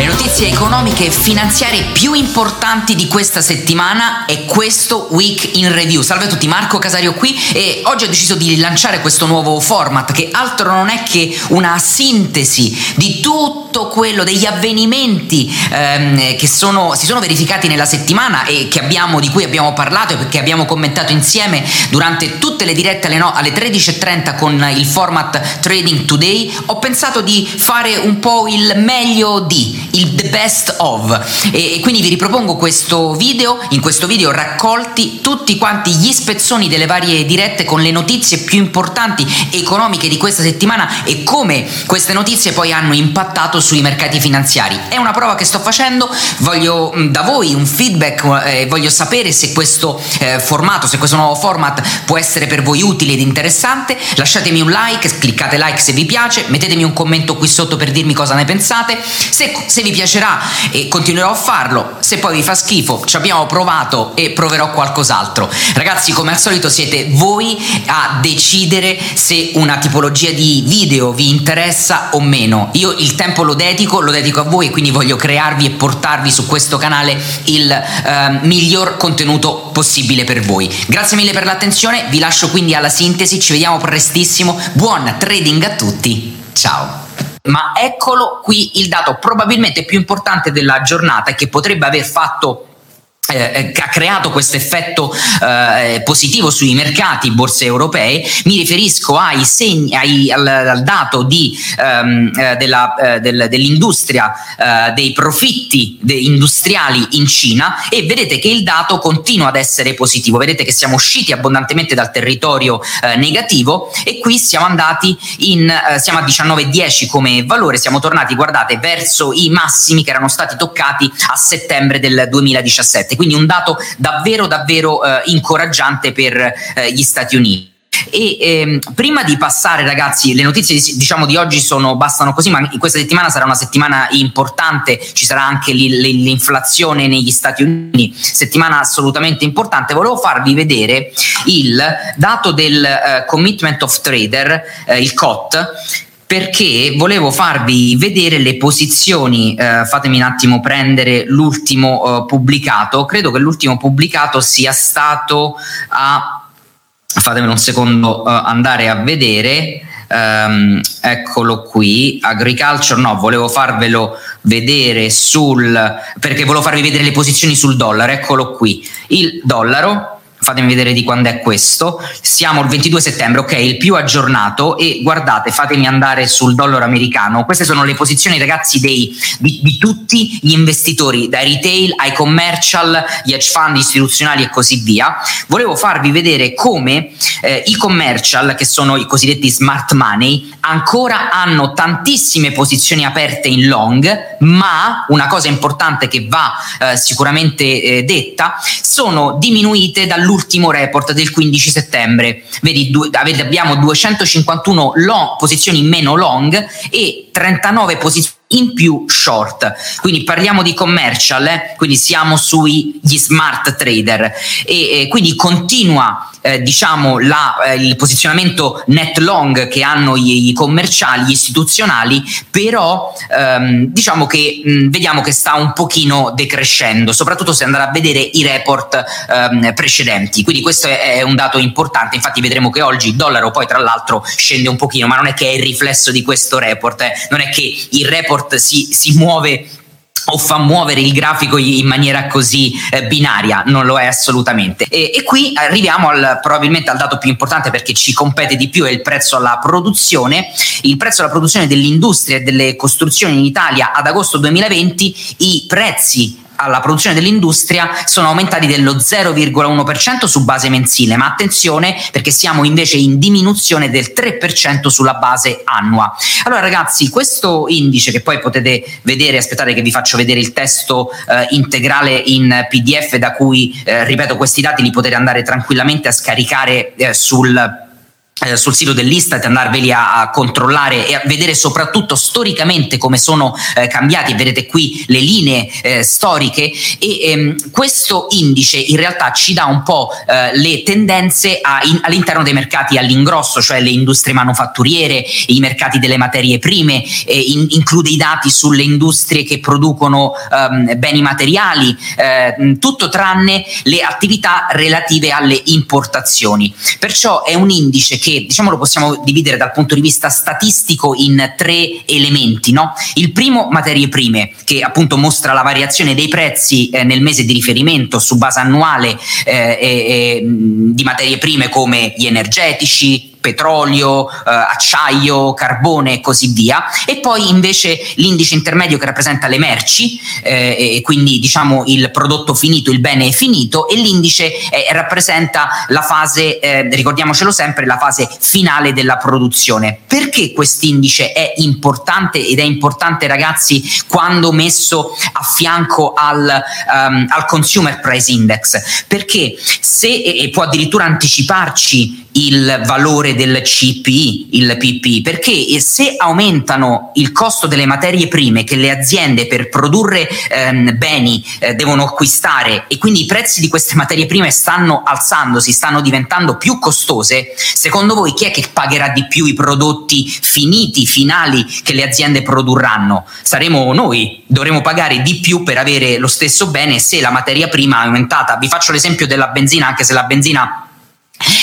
Le notizie economiche e finanziarie più importanti di questa settimana è questo Week in Review. Salve a tutti, Marco Casario qui e oggi ho deciso di lanciare questo nuovo format che altro non è che una sintesi di tutto quello, degli avvenimenti ehm, che sono, si sono verificati nella settimana e abbiamo, di cui abbiamo parlato e che abbiamo commentato insieme durante tutte le dirette alle, no, alle 13.30 con il format Trading Today. Ho pensato di fare un po' il meglio di il the best of. E, e, quindi vi ripropongo questo video in questo video raccolti tutti quanti gli spezzoni delle varie dirette con le notizie più importanti economiche di questa settimana e come queste notizie poi hanno impattato sui mercati finanziari. È una prova che sto facendo voglio mm, da voi un feedback eh, voglio sapere se questo eh, formato se questo nuovo format può essere per voi utile ed interessante. Lasciatemi un like cliccate like se vi piace mettetemi un commento qui sotto per dirmi cosa ne pensate. Se, se vi piacerà e continuerò a farlo, se poi vi fa schifo ci abbiamo provato e proverò qualcos'altro. Ragazzi, come al solito siete voi a decidere se una tipologia di video vi interessa o meno. Io il tempo lo dedico, lo dedico a voi quindi voglio crearvi e portarvi su questo canale il eh, miglior contenuto possibile per voi. Grazie mille per l'attenzione, vi lascio quindi alla sintesi, ci vediamo prestissimo. Buon trading a tutti. Ciao. Ma eccolo qui il dato probabilmente più importante della giornata che potrebbe aver fatto eh, eh, ha creato questo effetto eh, positivo sui mercati borse europee, mi riferisco ai segni, ai, al, al, dato di, ehm, eh, eh, del, dell'industria eh, dei profitti de industriali in Cina e vedete che il dato continua ad essere positivo, vedete che siamo usciti abbondantemente dal territorio negativo e qui siamo andati in, siamo a 19,10 come valore, siamo tornati, guardate, verso i massimi che erano stati toccati a settembre del 2017 quindi un dato davvero davvero eh, incoraggiante per eh, gli Stati Uniti. E ehm, prima di passare, ragazzi, le notizie diciamo di oggi sono, bastano così, ma questa settimana sarà una settimana importante, ci sarà anche l'inflazione negli Stati Uniti, settimana assolutamente importante. Volevo farvi vedere il dato del uh, Commitment of Trader, uh, il COT perché volevo farvi vedere le posizioni, eh, fatemi un attimo prendere l'ultimo eh, pubblicato, credo che l'ultimo pubblicato sia stato a, fatemelo un secondo eh, andare a vedere, Um, eccolo qui agriculture. No volevo farvelo vedere sul perché volevo farvi vedere le posizioni sul dollaro eccolo qui. Il dollaro fatemi vedere di quando è questo, siamo il 22 settembre, ok, il più aggiornato. E guardate, fatemi andare sul dollaro americano, queste sono le posizioni ragazzi dei, di, di, tutti gli investitori, dai retail ai commercial, gli hedge fund istituzionali e così via. Volevo farvi vedere come eh, i commercial, che sono i cosiddetti smart money, ancora hanno tantissime posizioni aperte in long, ma una cosa importante che va eh, sicuramente eh, detta, sono diminuite dall'ultimo l'ultimo report del 15 settembre. Vedi, du- abbiamo 251 long, posizioni meno long e 39 posizioni in più short. Quindi parliamo di commercial, eh? quindi siamo sugli smart trader e, e quindi continua eh, diciamo la, eh, il posizionamento net long che hanno i, commerciali, gli istituzionali, però ehm, diciamo che mh, vediamo che sta un pochino decrescendo, soprattutto se andrà a vedere i report ehm, precedenti. Quindi questo è, è, un dato importante, infatti vedremo che oggi il dollaro poi tra l'altro scende un pochino, ma non è che è il riflesso di questo report, eh. Non è che il report si, si muove o fa muovere il grafico in maniera così eh, binaria, non lo è assolutamente. E, e qui arriviamo al, probabilmente al dato più importante perché ci compete di più, è il prezzo alla produzione. Il prezzo alla produzione dell'industria e delle costruzioni in Italia ad agosto 2020, i prezzi alla produzione dell'industria sono aumentati dello 0,1% su base mensile, ma attenzione perché siamo invece in diminuzione del 3% sulla base annua. Allora ragazzi, questo indice che poi potete vedere, aspettate che vi faccio vedere il testo eh, integrale in PDF da cui, eh, ripeto, questi dati li potete andare tranquillamente a scaricare eh, sul sul sito dell'Istat andarveli a, a, controllare e a vedere soprattutto storicamente come sono eh, cambiati vedete qui le linee eh, storiche e ehm, questo indice in realtà ci dà un po' eh, le tendenze a, in, all'interno dei mercati all'ingrosso cioè le industrie manufatturiere i mercati delle materie prime in, include i dati sulle industrie che producono ehm, beni materiali eh, tutto tranne le attività relative alle importazioni. Perciò è un indice che che diciamo lo possiamo dividere dal punto di vista statistico in tre elementi. No? Il primo, materie prime, che appunto mostra la variazione dei prezzi eh, nel mese di riferimento su base annuale eh, eh, di materie prime come gli energetici, petrolio, eh, acciaio, carbone e così via, e poi invece l'indice intermedio che rappresenta le merci, eh, e quindi diciamo il prodotto finito, il bene finito, e l'indice eh, rappresenta la fase, eh, ricordiamocelo sempre, la fase finale della produzione. Perché quest'indice è importante ed è importante ragazzi quando messo a fianco al, um, al Consumer Price Index? Perché se e può addirittura anticiparci il valore del CPI, il PPI, perché se aumentano il costo delle materie prime che le aziende per produrre ehm, beni eh, devono acquistare e quindi i prezzi di queste materie prime stanno alzandosi, stanno diventando più costose, secondo voi chi è che pagherà di più i prodotti finiti, finali che le aziende produrranno? Saremo noi, dovremo pagare di più per avere lo stesso bene se la materia prima è aumentata. Vi faccio l'esempio della benzina, anche se la benzina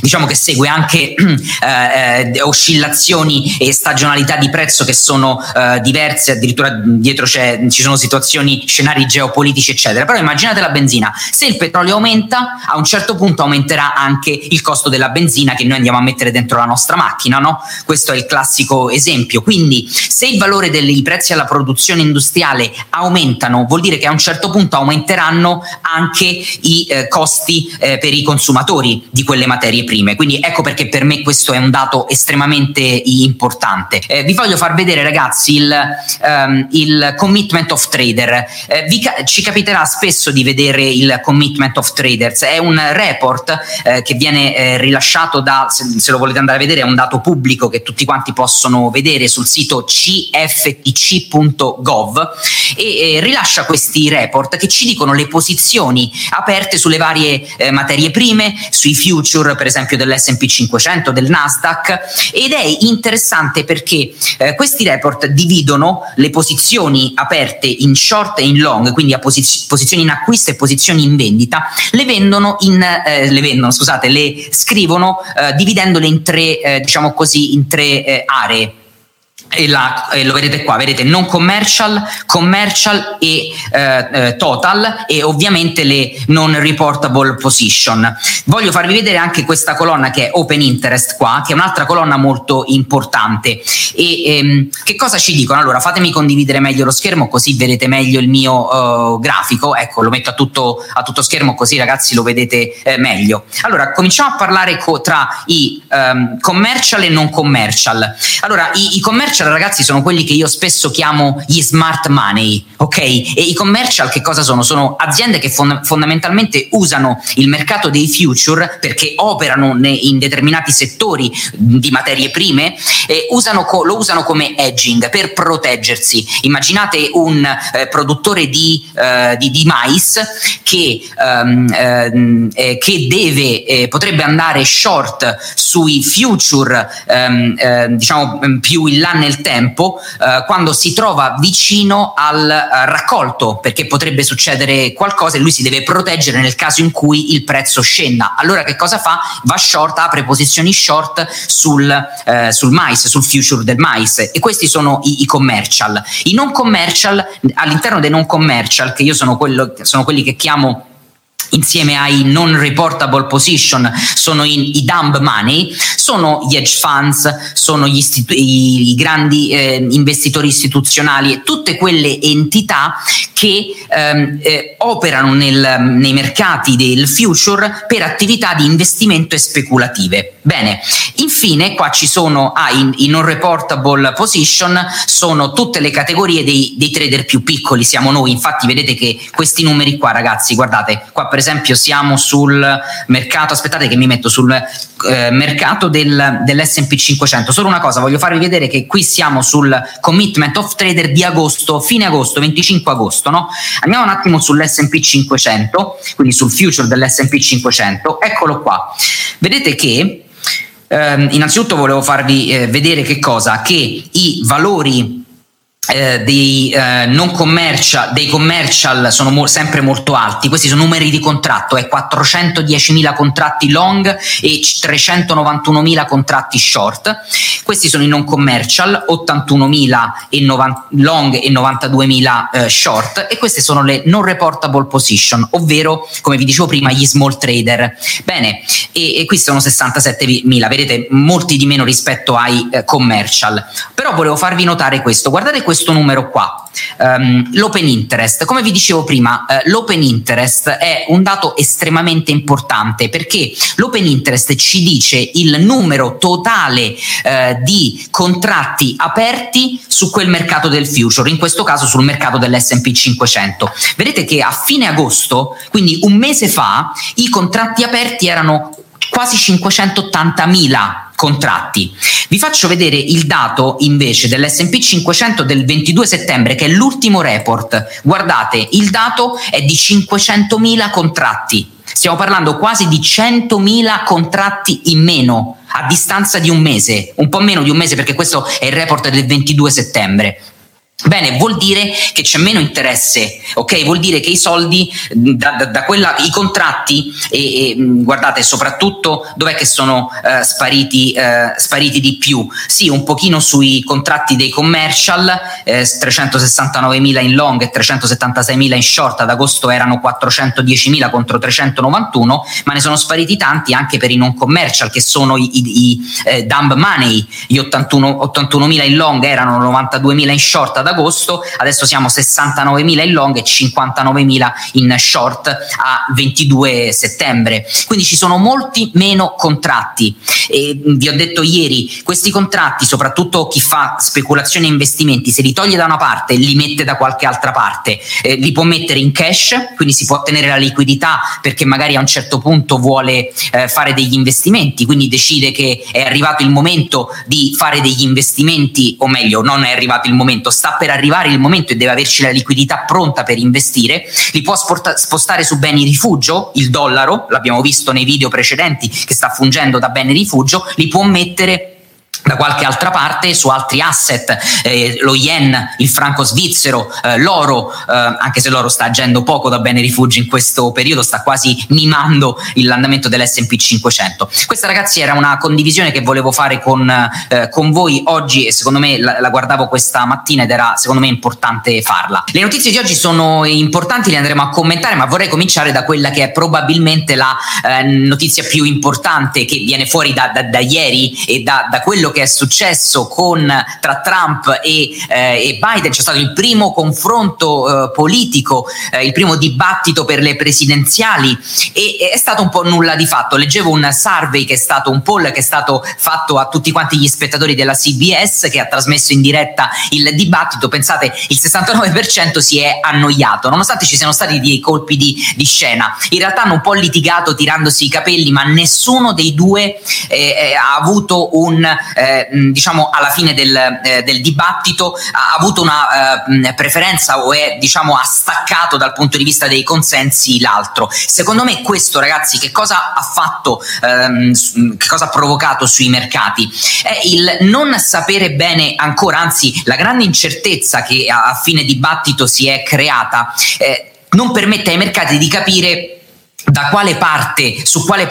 diciamo che segue anche eh, eh, oscillazioni e stagionalità di prezzo che sono eh, diverse, addirittura dietro ci sono situazioni, scenari geopolitici eccetera, però immaginate la benzina, se il petrolio aumenta a un certo punto aumenterà anche il costo della benzina che noi andiamo a mettere dentro la nostra macchina, no? questo è il classico esempio, quindi se il valore dei prezzi alla produzione industriale aumentano vuol dire che a un certo punto aumenteranno anche i eh, costi eh, per i consumatori di quelle materie materie prime. Quindi ecco perché per me questo è un dato estremamente importante. Eh, vi voglio far vedere, ragazzi, il, um, il commitment of trader. Eh, ca- ci capiterà spesso di vedere il commitment of traders. È un report eh, che viene eh, rilasciato da, se, se, lo volete andare a vedere, è un dato pubblico che tutti quanti possono vedere sul sito cftc.gov e rilascia questi report che ci dicono le posizioni aperte sulle varie eh, materie prime, sui future per esempio dell'S&P 500, del Nasdaq ed è interessante perché eh, questi report dividono le posizioni aperte in short e in long, quindi a posiz- posizioni in acquisto e posizioni in vendita, le vendono in eh, le vendono, scusate, le scrivono eh, dividendole in tre eh, diciamo così in tre eh, aree e, la, e, lo vedete qua, vedete non commercial, commercial e eh, eh, total e ovviamente le non reportable position. Voglio farvi vedere anche questa colonna che è open interest qua, che è un'altra colonna molto importante. E ehm, che cosa ci dicono? Allora fatemi condividere meglio lo schermo così vedete meglio il mio uh, grafico. Ecco, lo metto a tutto, a tutto, schermo così ragazzi lo vedete eh, meglio. Allora cominciamo a parlare co- tra i um, commercial e non commercial. Allora i, i commercial commercial, ragazzi, sono quelli che io spesso chiamo gli smart money, ok? E i commercial che cosa sono? Sono aziende che fond- fondamentalmente usano il mercato dei future perché operano ne- in determinati settori di materie prime e usano co- lo usano come hedging per proteggersi. Immaginate un eh, produttore di, eh, di, di, mais che, um, eh, che deve, eh, potrebbe andare short sui future, um, diciamo più in là nel tempo eh, quando si trova vicino al eh, raccolto perché potrebbe succedere qualcosa e lui si deve proteggere nel caso in cui il prezzo scenda. Allora che cosa fa? Va short, apre posizioni short sul, eh, sul mais, sul future del mais e questi sono i, i, commercial. I non commercial, all'interno dei non commercial, che io sono, quello, sono quelli che chiamo insieme ai non reportable position sono in, i dumb money, sono gli hedge funds, sono istitu- i, grandi eh, investitori istituzionali e tutte quelle entità che ehm, eh, operano nel, nei mercati del future per attività di investimento e speculative. Bene, infine qua ci sono ah, i non reportable position, sono tutte le categorie dei, dei trader più piccoli, siamo noi, infatti vedete che questi numeri qua ragazzi, guardate, qua per esempio siamo sul mercato, aspettate che mi metto sul eh, mercato del, dell'S&P 500. Solo una cosa, voglio farvi vedere che qui siamo sul commitment of trader di agosto, fine agosto, 25 agosto, no? Andiamo un attimo sull'S&P 500, quindi sul future dell'S&P 500. Eccolo qua. Vedete che eh, innanzitutto volevo farvi eh, vedere che cosa? Che i valori eh, dei, eh, commercial, dei commercial sono mo- sempre molto alti, questi sono numeri di contratto, è 410.000 contratti long e 391.000 contratti short, questi sono i non commercial, 81.000 e 90, long e 92.000 eh, short. E queste sono le non reportable position, ovvero come vi dicevo prima gli small trader. Bene, e, e qui sono 67.000, vedete molti di meno rispetto ai eh, commercial, però volevo farvi notare questo, guardate questo numero qua. Um, l'open interest, come vi dicevo prima, uh, l'open interest è un dato estremamente importante perché l'open interest ci dice il numero totale uh, di contratti aperti su quel mercato del future, in questo caso sul mercato dell'SP 500. Vedete che a fine agosto, quindi un mese fa, i contratti aperti erano quasi 580.000 contratti. Vi faccio vedere il dato invece dell'SP 500 del 22 settembre, che è l'ultimo report. Guardate, il dato è di 500.000 contratti. Stiamo parlando quasi di 100.000 contratti in meno a distanza di un mese, un po' meno di un mese perché questo è il report del 22 settembre. Bene, vuol dire che c'è meno interesse, ok? Vuol dire che i soldi, da, da, da quella, i contratti, e, e, guardate soprattutto dov'è che sono uh, spariti, uh, spariti, di più? Sì, un pochino sui contratti dei commercial, eh, 369.000 in long e 376.000 in short, ad agosto erano 410.000 contro 391, ma ne sono spariti tanti anche per i non commercial che sono i, i, i eh, dump money, gli 81, 81.000 in long erano 92.000 in short ad agosto, adesso siamo 69.000 in long e 59.000 in short a 22 settembre. Quindi ci sono molti meno contratti. E vi ho detto ieri, questi contratti, soprattutto chi fa speculazione e investimenti, se li toglie da una parte li mette da qualche altra parte, eh, li può mettere in cash, quindi si può ottenere la liquidità perché magari a un certo punto vuole eh, fare degli investimenti, quindi decide che è arrivato il momento di fare degli investimenti, o meglio, non è arrivato il momento, sta per arrivare il momento e deve averci la liquidità pronta per investire, li può sporta- spostare su beni rifugio, il dollaro, l'abbiamo visto nei video precedenti che sta fungendo da bene rifugio, li può mettere da qualche altra parte su altri asset, eh, lo yen, il franco svizzero, eh, l'oro, eh, anche se l'oro sta agendo poco da bene rifugio in questo periodo, sta quasi mimando l'andamento dell'S&P 500. Questa ragazzi era una condivisione che volevo fare con, eh, con voi oggi e secondo me la, la, guardavo questa mattina ed era secondo me importante farla. Le notizie di oggi sono importanti, le andremo a commentare, ma vorrei cominciare da quella che è probabilmente la eh, notizia più importante che viene fuori da, da, da ieri e da, da quello che è successo con, tra Trump e, eh, e, Biden, c'è stato il primo confronto eh, politico, eh, il primo dibattito per le presidenziali e, è stato un po' nulla di fatto. Leggevo un survey che è stato un poll che è stato fatto a tutti quanti gli spettatori della CBS che ha trasmesso in diretta il dibattito. Pensate, il 69% si è annoiato, nonostante ci siano stati dei colpi di, di scena. In realtà hanno un po' litigato tirandosi i capelli, ma nessuno dei due eh, eh ha avuto un eh, diciamo alla fine del, eh, del, dibattito ha avuto una eh, preferenza o è diciamo ha staccato dal punto di vista dei consensi l'altro. Secondo me questo ragazzi che cosa ha fatto, ehm, che cosa ha provocato sui mercati? È il non sapere bene ancora, anzi la grande incertezza che a, fine dibattito si è creata eh, non permette ai mercati di capire da quale parte, su quale